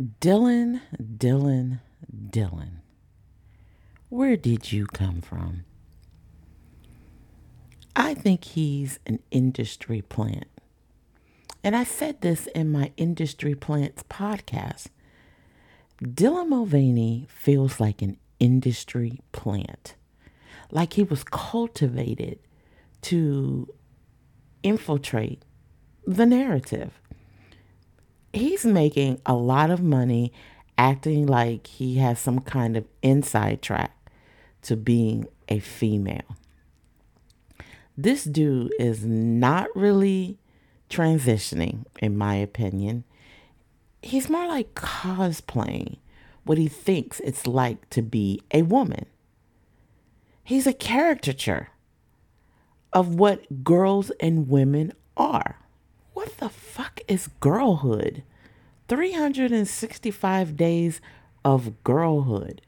Dylan, Dylan, Dylan. Where did you come from? I think he's an industry plant. And I said this in my Industry Plants podcast. Dylan Mulvaney feels like an industry plant, like he was cultivated to infiltrate the narrative he's making a lot of money acting like he has some kind of inside track to being a female. This dude is not really transitioning, in my opinion. He's more like cosplaying what he thinks it's like to be a woman. He's a caricature of what girls and women are. What the fuck is girlhood? 365 days of girlhood.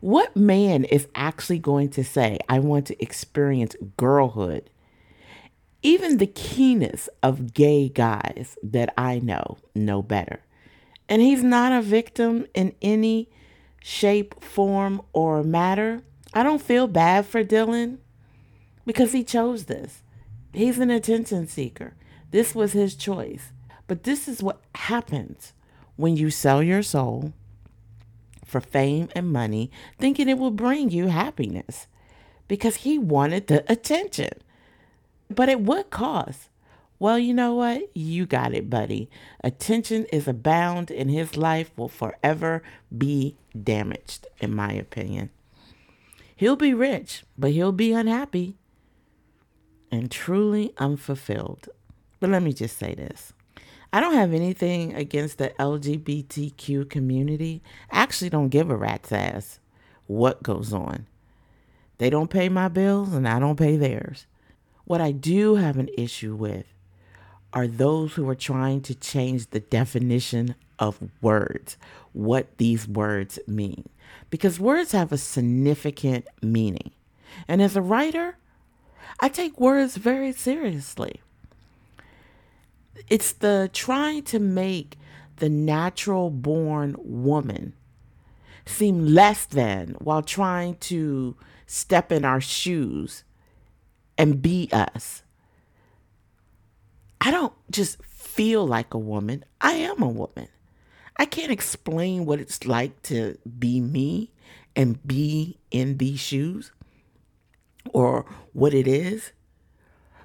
What man is actually going to say, I want to experience girlhood? Even the keenest of gay guys that I know know better. And he's not a victim in any shape, form, or matter. I don't feel bad for Dylan because he chose this. He's an attention seeker. This was his choice. But this is what happens when you sell your soul for fame and money, thinking it will bring you happiness because he wanted the attention. But at what cost? Well, you know what? You got it, buddy. Attention is abound and his life will forever be damaged, in my opinion. He'll be rich, but he'll be unhappy and truly unfulfilled. But let me just say this. I don't have anything against the LGBTQ community. I actually don't give a rat's ass what goes on. They don't pay my bills and I don't pay theirs. What I do have an issue with are those who are trying to change the definition of words, what these words mean. Because words have a significant meaning. And as a writer, I take words very seriously it's the trying to make the natural born woman seem less than while trying to step in our shoes and be us. I don't just feel like a woman, I am a woman. I can't explain what it's like to be me and be in these shoes or what it is.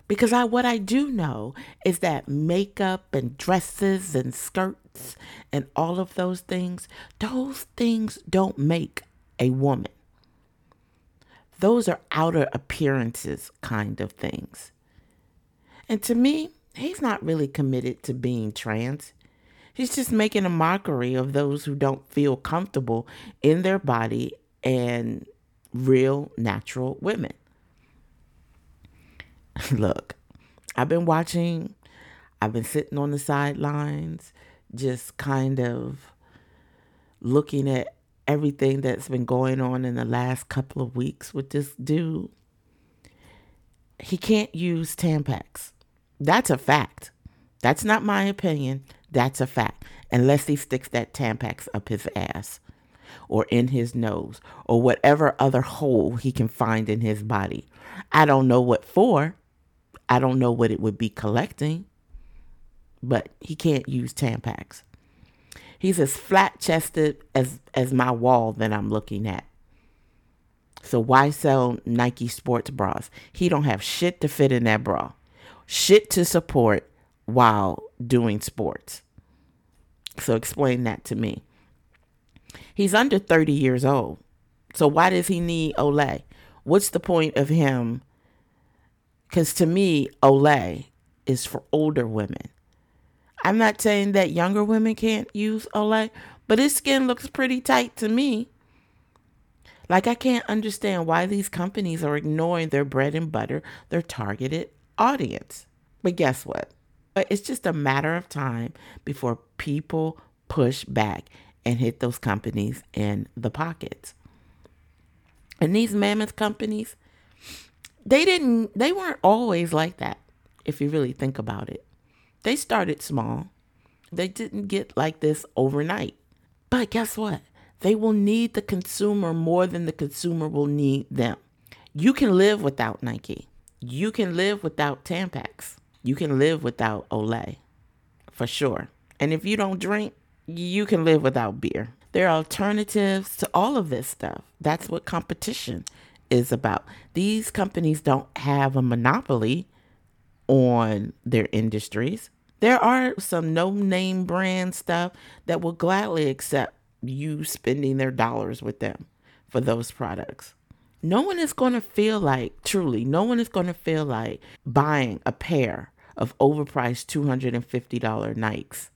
Because I what I do know is that makeup and dresses and skirts and all of those things, those things don't make a woman. Those are outer appearances kind of things. And to me, he's not really committed to being trans. He's just making a mockery of those who don't feel comfortable in their body and real natural women. look, I've been watching, I've been sitting on the sidelines, just kind of looking at everything that's been going on in the last couple of weeks with this dude. He can't use Tampax. That's a fact. That's not my opinion. That's a fact. Unless he sticks that Tampax up his ass or in his nose or whatever other hole he can find in his body. I don't know what for. I don't know what it would be collecting, but he can't use Tampax. He's as flat chested as, as my wall that I'm looking at. So why sell Nike sports bras? He don't have shit to fit in that bra. Shit to support while doing sports. So explain that to me. He's under 30 years old. So why does he need Olay? What's the point of him because to me, Olay is for older women. I'm not saying that younger women can't use Olay, but his skin looks pretty tight to me. Like, I can't understand why these companies are ignoring their bread and butter, their targeted audience. But guess what? It's just a matter of time before people push back and hit those companies in the pockets. And these mammoth companies, they didn't they weren't always like that if you really think about it. They started small. They didn't get like this overnight. But guess what? They will need the consumer more than the consumer will need them. You can live without Nike. You can live without Tampax. You can live without Olay, for sure. And if you don't drink, you can live without beer. There are alternatives to all of this stuff. That's what competition is about. These companies don't have a monopoly on their industries. There are some no name brand stuff that will gladly accept you spending their dollars with them for those products. No one is going to feel like, truly, no one is going to feel like buying a pair of overpriced $250 Nikes,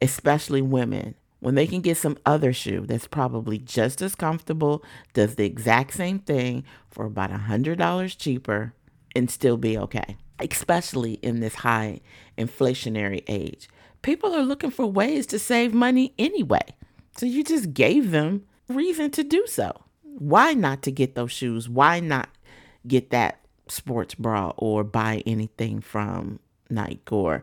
especially women, when they can get some other shoe that's probably just as comfortable, does the exact same thing for about $100 cheaper, and still be okay, especially in this high inflationary age. People are looking for ways to save money anyway. So you just gave them reason to do so. Why not to get those shoes? Why not get that sports bra or buy anything from Nike or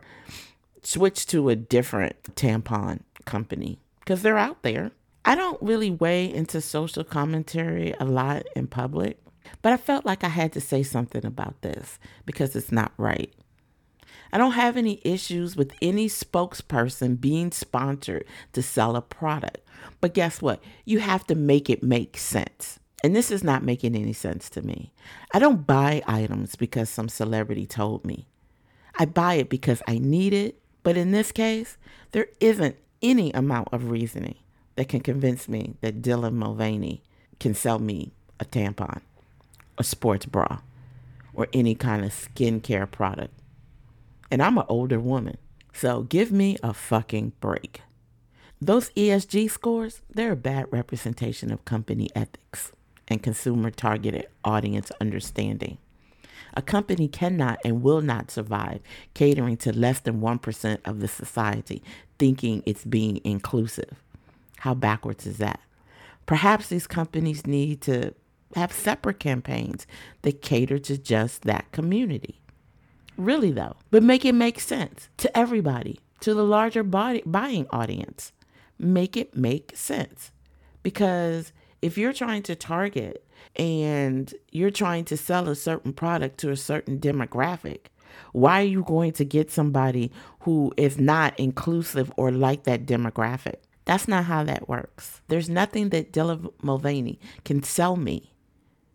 switch to a different tampon company? Because they're out there. I don't really weigh into social commentary a lot in public, but I felt like I had to say something about this because it's not right. I don't have any issues with any spokesperson being sponsored to sell a product. But guess what? You have to make it make sense. And this is not making any sense to me. I don't buy items because some celebrity told me. I buy it because I need it. But in this case, there isn't any amount of reasoning that can convince me that Dylan Mulvaney can sell me a tampon, a sports bra, or any kind of skincare product and I'm an older woman. So give me a fucking break. Those ESG scores, they're a bad representation of company ethics and consumer targeted audience understanding. A company cannot and will not survive catering to less than 1% of the society, thinking it's being inclusive. How backwards is that? Perhaps these companies need to have separate campaigns that cater to just that community. Really, though, but make it make sense to everybody, to the larger body, buying audience. Make it make sense. Because if you're trying to target and you're trying to sell a certain product to a certain demographic, why are you going to get somebody who is not inclusive or like that demographic? That's not how that works. There's nothing that Dylan Mulvaney can sell me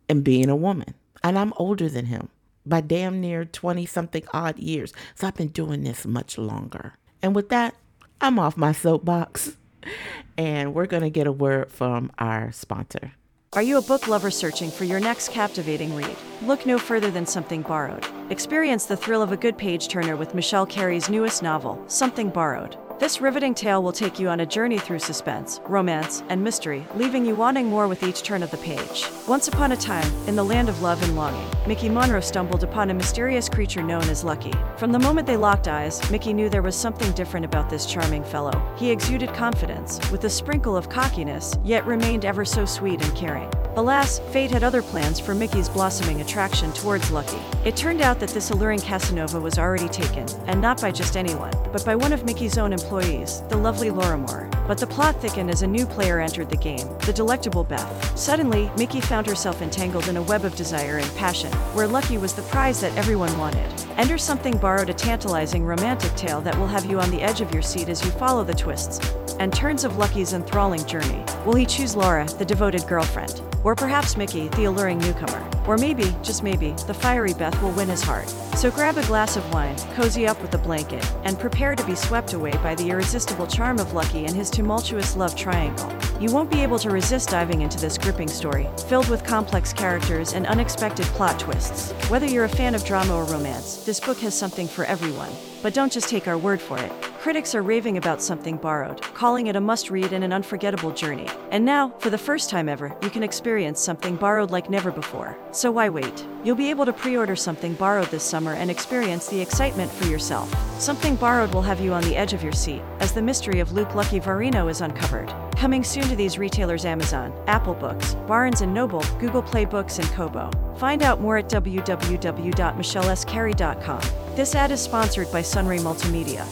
in being a woman. And I'm older than him by damn near 20 something odd years. So I've been doing this much longer. And with that, I'm off my soapbox and we're going to get a word from our sponsor. Are you a book lover searching for your next captivating read? Look no further than Something Borrowed. Experience the thrill of a good page turner with Michelle Carey's newest novel, Something Borrowed. This riveting tale will take you on a journey through suspense, romance, and mystery, leaving you wanting more with each turn of the page. Once upon a time, in the land of love and longing, Mickey Monroe stumbled upon a mysterious creature known as Lucky. From the moment they locked eyes, Mickey knew there was something different about this charming fellow. He exuded confidence, with a sprinkle of cockiness, yet remained ever so sweet and caring. Alas, fate had other plans for Mickey's blossoming attraction towards Lucky. It turned out that this alluring Casanova was already taken, and not by just anyone, but by one of Mickey's own employees, the lovely Laura Moore. But the plot thickened as a new player entered the game, the delectable Beth. Suddenly, Mickey found herself entangled in a web of desire and passion, where Lucky was the prize that everyone wanted. Enter Something Borrowed, a tantalizing romantic tale that will have you on the edge of your seat as you follow the twists and turns of Lucky's enthralling journey. Will he choose Laura, the devoted girlfriend? Or perhaps Mickey, the alluring newcomer. Or maybe, just maybe, the fiery Beth will win his heart. So grab a glass of wine, cozy up with a blanket, and prepare to be swept away by the irresistible charm of Lucky and his tumultuous love triangle. You won't be able to resist diving into this gripping story, filled with complex characters and unexpected plot twists. Whether you're a fan of drama or romance, this book has something for everyone. But don't just take our word for it. Critics are raving about Something Borrowed, calling it a must read and an unforgettable journey. And now, for the first time ever, you can experience Something Borrowed like never before. So why wait? You'll be able to pre order Something Borrowed this summer and experience the excitement for yourself. Something Borrowed will have you on the edge of your seat as the mystery of Luke Lucky Varino is uncovered. Coming soon to these retailers Amazon, Apple Books, Barnes & Noble, Google Play Books, and Kobo. Find out more at www.michellescarey.com. This ad is sponsored by Sunray Multimedia.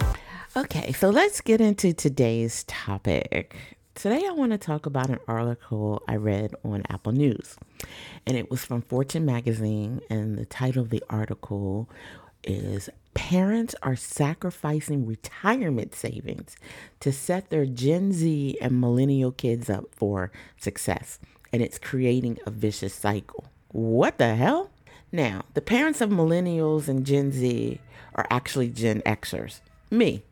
Okay, so let's get into today's topic. Today, I want to talk about an article I read on Apple News, and it was from Fortune magazine. And the title of the article is Parents Are Sacrificing Retirement Savings to Set Their Gen Z and Millennial Kids Up for Success. And it's creating a vicious cycle. What the hell? Now, the parents of millennials and Gen Z are actually Gen Xers. Me.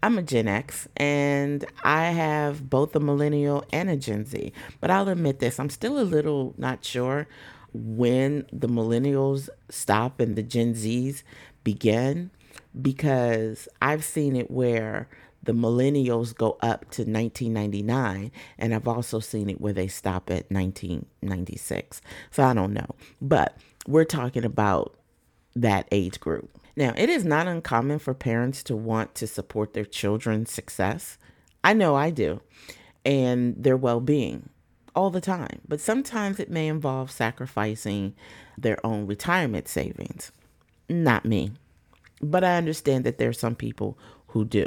I'm a Gen X and I have both a millennial and a Gen Z. But I'll admit this, I'm still a little not sure when the millennials stop and the Gen Zs begin because I've seen it where the millennials go up to 1999 and I've also seen it where they stop at 1996. So I don't know. But we're talking about that age group. Now, it is not uncommon for parents to want to support their children's success. I know I do, and their well being all the time. But sometimes it may involve sacrificing their own retirement savings. Not me. But I understand that there are some people who do.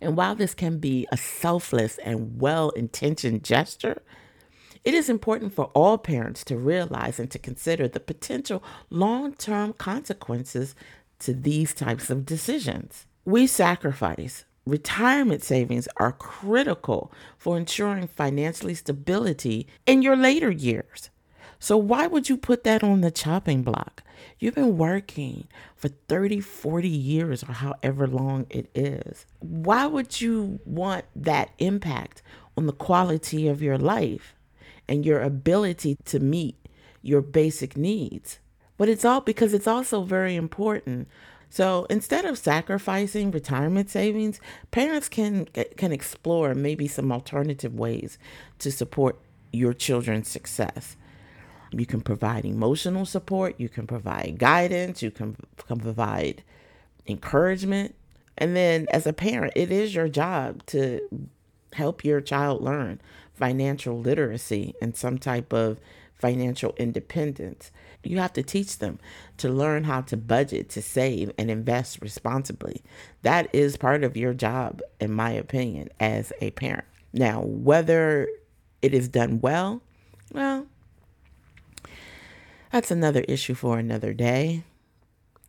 And while this can be a selfless and well intentioned gesture, it is important for all parents to realize and to consider the potential long term consequences to these types of decisions. We sacrifice. Retirement savings are critical for ensuring financially stability in your later years. So, why would you put that on the chopping block? You've been working for 30, 40 years, or however long it is. Why would you want that impact on the quality of your life? And your ability to meet your basic needs. But it's all because it's also very important. So instead of sacrificing retirement savings, parents can can explore maybe some alternative ways to support your children's success. You can provide emotional support, you can provide guidance, you can, can provide encouragement. And then as a parent, it is your job to help your child learn financial literacy and some type of financial independence. You have to teach them to learn how to budget, to save, and invest responsibly. That is part of your job, in my opinion, as a parent. Now, whether it is done well, well, that's another issue for another day.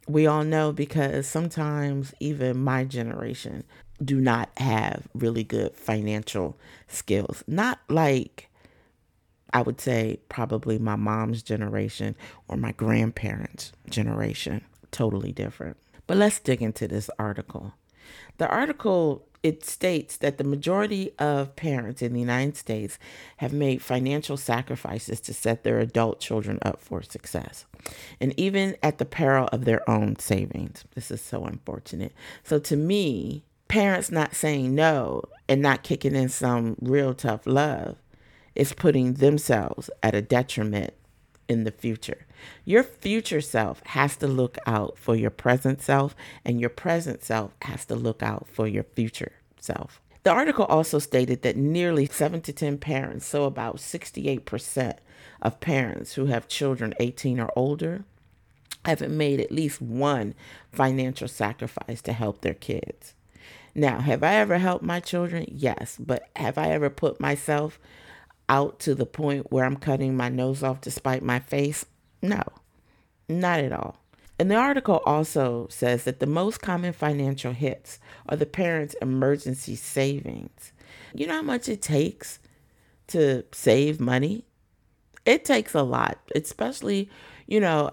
We all know because sometimes even my generation do not have really good financial skills. Not like I would say probably my mom's generation or my grandparents' generation. Totally different. But let's dig into this article. The article it states that the majority of parents in the United States have made financial sacrifices to set their adult children up for success, and even at the peril of their own savings. This is so unfortunate. So, to me, parents not saying no and not kicking in some real tough love is putting themselves at a detriment in the future. Your future self has to look out for your present self, and your present self has to look out for your future self. The article also stated that nearly 7 to 10 parents, so about 68% of parents who have children 18 or older, haven't made at least one financial sacrifice to help their kids. Now, have I ever helped my children? Yes. But have I ever put myself out to the point where I'm cutting my nose off to spite my face? No, not at all. And the article also says that the most common financial hits are the parents' emergency savings. You know how much it takes to save money? It takes a lot, especially, you know,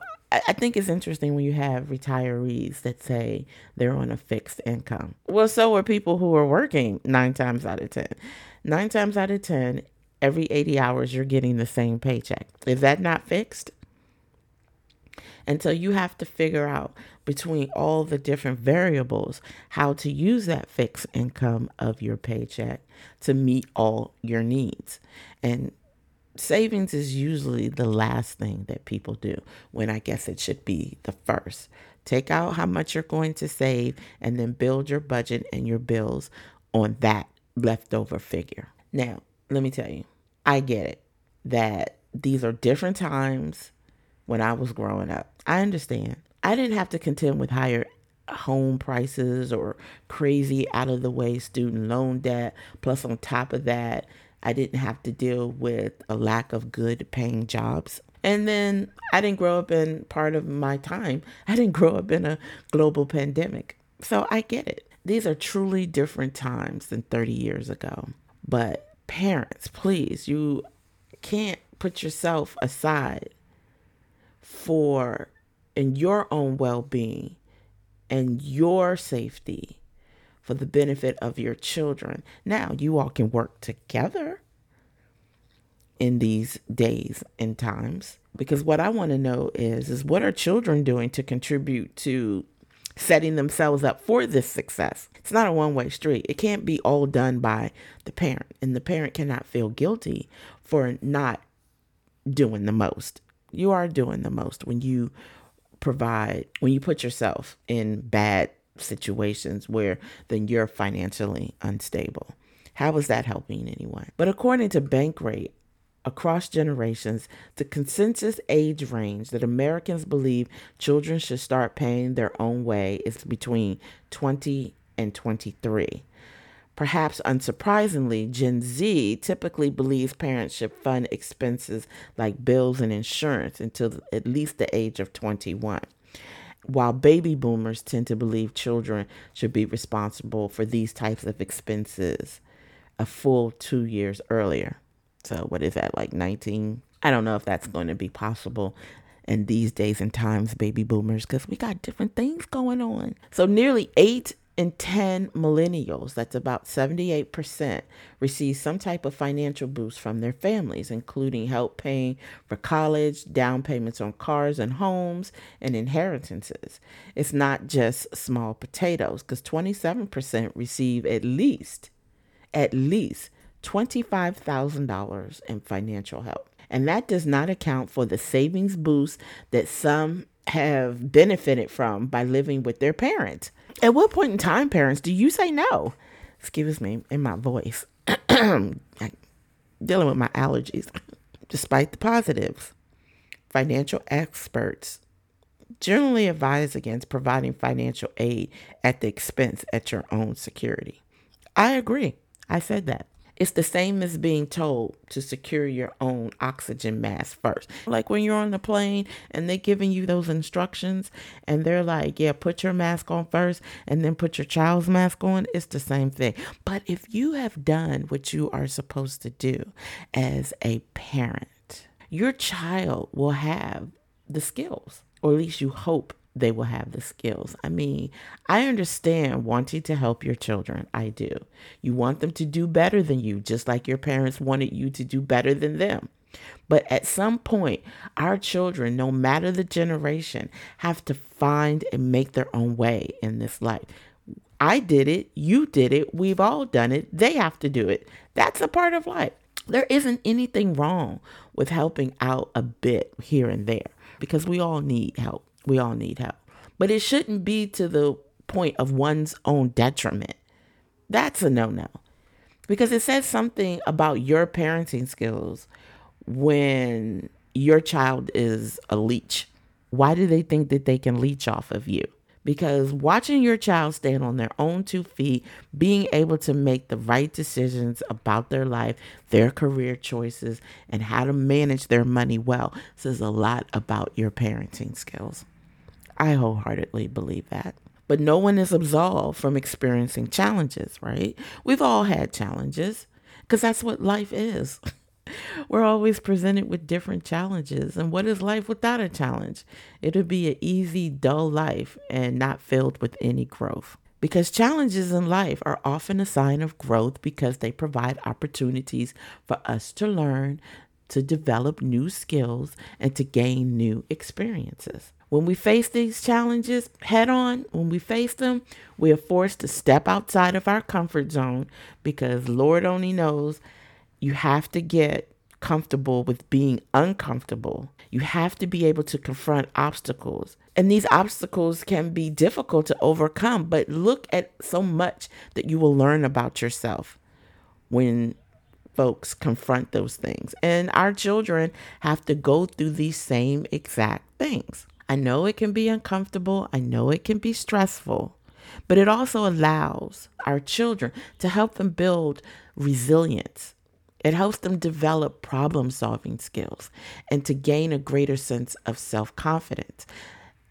I think it's interesting when you have retirees that say they're on a fixed income. Well, so are people who are working nine times out of 10. Nine times out of 10, every 80 hours, you're getting the same paycheck. Is that not fixed? And so you have to figure out between all the different variables how to use that fixed income of your paycheck to meet all your needs. And savings is usually the last thing that people do when I guess it should be the first. Take out how much you're going to save and then build your budget and your bills on that leftover figure. Now, let me tell you, I get it that these are different times when I was growing up. I understand. I didn't have to contend with higher home prices or crazy out of the way student loan debt. Plus, on top of that, I didn't have to deal with a lack of good paying jobs. And then I didn't grow up in part of my time, I didn't grow up in a global pandemic. So I get it. These are truly different times than 30 years ago. But parents, please, you can't put yourself aside for in your own well-being and your safety for the benefit of your children. Now, you all can work together in these days and times because what I want to know is is what are children doing to contribute to setting themselves up for this success. It's not a one-way street. It can't be all done by the parent and the parent cannot feel guilty for not doing the most. You are doing the most when you provide when you put yourself in bad situations where then you're financially unstable. How is that helping anyone? But according to Bankrate, across generations, the consensus age range that Americans believe children should start paying their own way is between 20 and 23. Perhaps unsurprisingly, Gen Z typically believes parents should fund expenses like bills and insurance until at least the age of 21, while baby boomers tend to believe children should be responsible for these types of expenses a full two years earlier. So, what is that, like 19? I don't know if that's going to be possible in these days and times, baby boomers, because we got different things going on. So, nearly 8 in 10 millennials, that's about 78%, receive some type of financial boost from their families, including help paying for college, down payments on cars and homes, and inheritances. It's not just small potatoes, because 27% receive at least, at least $25,000 in financial help. And that does not account for the savings boost that some have benefited from by living with their parents. At what point in time, parents, do you say no? Excuse me, in my voice. dealing with my allergies. Despite the positives, financial experts generally advise against providing financial aid at the expense at your own security. I agree. I said that. It's the same as being told to secure your own oxygen mask first. Like when you're on the plane and they're giving you those instructions and they're like, yeah, put your mask on first and then put your child's mask on. It's the same thing. But if you have done what you are supposed to do as a parent, your child will have the skills, or at least you hope they will have the skills. I mean, I understand wanting to help your children. I do. You want them to do better than you, just like your parents wanted you to do better than them. But at some point, our children, no matter the generation, have to find and make their own way in this life. I did it. You did it. We've all done it. They have to do it. That's a part of life. There isn't anything wrong with helping out a bit here and there because we all need help. We all need help. But it shouldn't be to the point of one's own detriment. That's a no no. Because it says something about your parenting skills when your child is a leech. Why do they think that they can leech off of you? Because watching your child stand on their own two feet, being able to make the right decisions about their life, their career choices, and how to manage their money well says a lot about your parenting skills. I wholeheartedly believe that. But no one is absolved from experiencing challenges, right? We've all had challenges because that's what life is. We're always presented with different challenges. And what is life without a challenge? It would be an easy, dull life and not filled with any growth. Because challenges in life are often a sign of growth because they provide opportunities for us to learn, to develop new skills, and to gain new experiences. When we face these challenges head on, when we face them, we are forced to step outside of our comfort zone because Lord only knows you have to get comfortable with being uncomfortable. You have to be able to confront obstacles. And these obstacles can be difficult to overcome, but look at so much that you will learn about yourself when folks confront those things. And our children have to go through these same exact things. I know it can be uncomfortable, I know it can be stressful, but it also allows our children to help them build resilience. It helps them develop problem solving skills and to gain a greater sense of self confidence.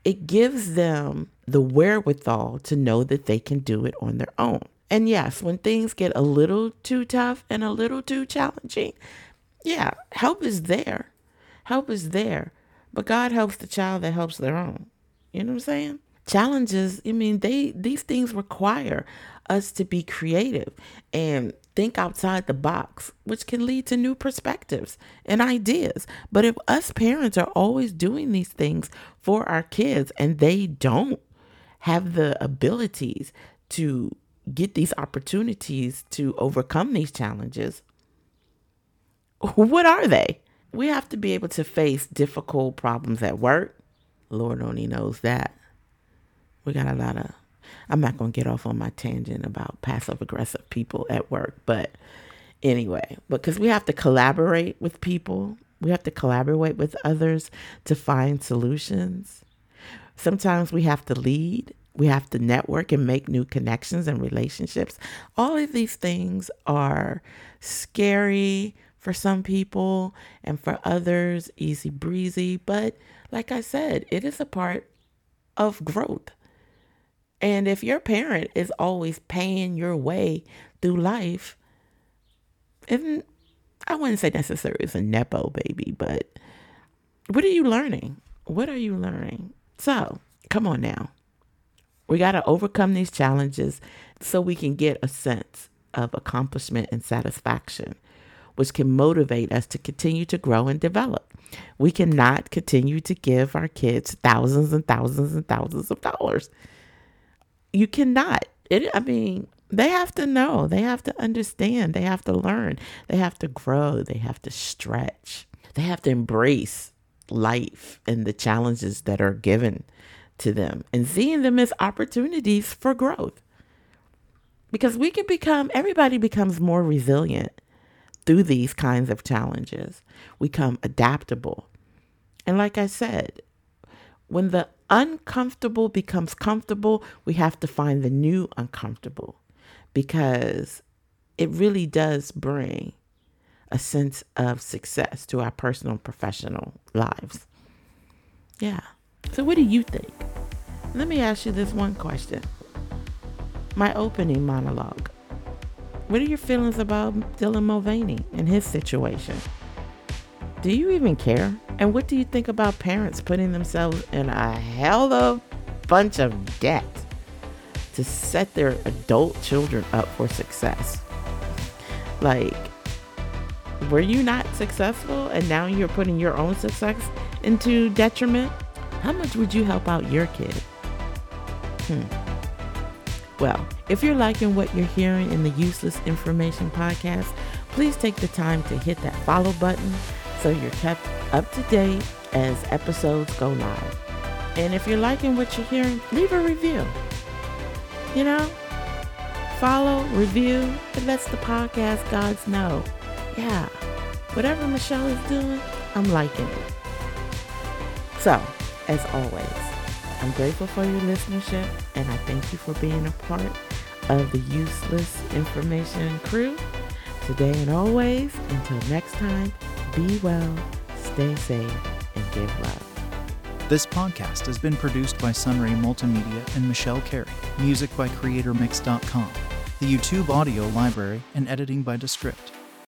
It gives them the wherewithal to know that they can do it on their own. And yes, when things get a little too tough and a little too challenging, yeah, help is there. Help is there. But God helps the child that helps their own. You know what I'm saying? Challenges, I mean, they these things require us to be creative and think outside the box, which can lead to new perspectives and ideas. But if us parents are always doing these things for our kids and they don't have the abilities to get these opportunities to overcome these challenges, what are they? We have to be able to face difficult problems at work. Lord only knows that. We got a lot of, I'm not going to get off on my tangent about passive aggressive people at work, but anyway, because we have to collaborate with people, we have to collaborate with others to find solutions. Sometimes we have to lead we have to network and make new connections and relationships. All of these things are scary for some people and for others, easy breezy. But like I said, it is a part of growth. And if your parent is always paying your way through life, and I wouldn't say necessarily it's a Nepo baby, but what are you learning? What are you learning? So come on now. We got to overcome these challenges so we can get a sense of accomplishment and satisfaction, which can motivate us to continue to grow and develop. We cannot continue to give our kids thousands and thousands and thousands of dollars. You cannot. It, I mean, they have to know, they have to understand, they have to learn, they have to grow, they have to stretch, they have to embrace life and the challenges that are given to them and seeing them as opportunities for growth. Because we can become, everybody becomes more resilient through these kinds of challenges. We become adaptable. And like I said, when the uncomfortable becomes comfortable, we have to find the new uncomfortable because it really does bring a sense of success to our personal and professional lives. Yeah. So, what do you think? Let me ask you this one question. My opening monologue. What are your feelings about Dylan Mulvaney and his situation? Do you even care? And what do you think about parents putting themselves in a hell of a bunch of debt to set their adult children up for success? Like, were you not successful and now you're putting your own success into detriment? How much would you help out your kid? Hmm. Well, if you're liking what you're hearing in the Useless Information Podcast, please take the time to hit that follow button so you're kept up to date as episodes go live. And if you're liking what you're hearing, leave a review. You know, follow, review, it lets the podcast gods know. Yeah, whatever Michelle is doing, I'm liking it. So, as always, I'm grateful for your listenership and I thank you for being a part of the useless information crew. Today and always, until next time, be well, stay safe, and give love. This podcast has been produced by Sunray Multimedia and Michelle Carey. Music by CreatorMix.com. The YouTube audio library and editing by Descript.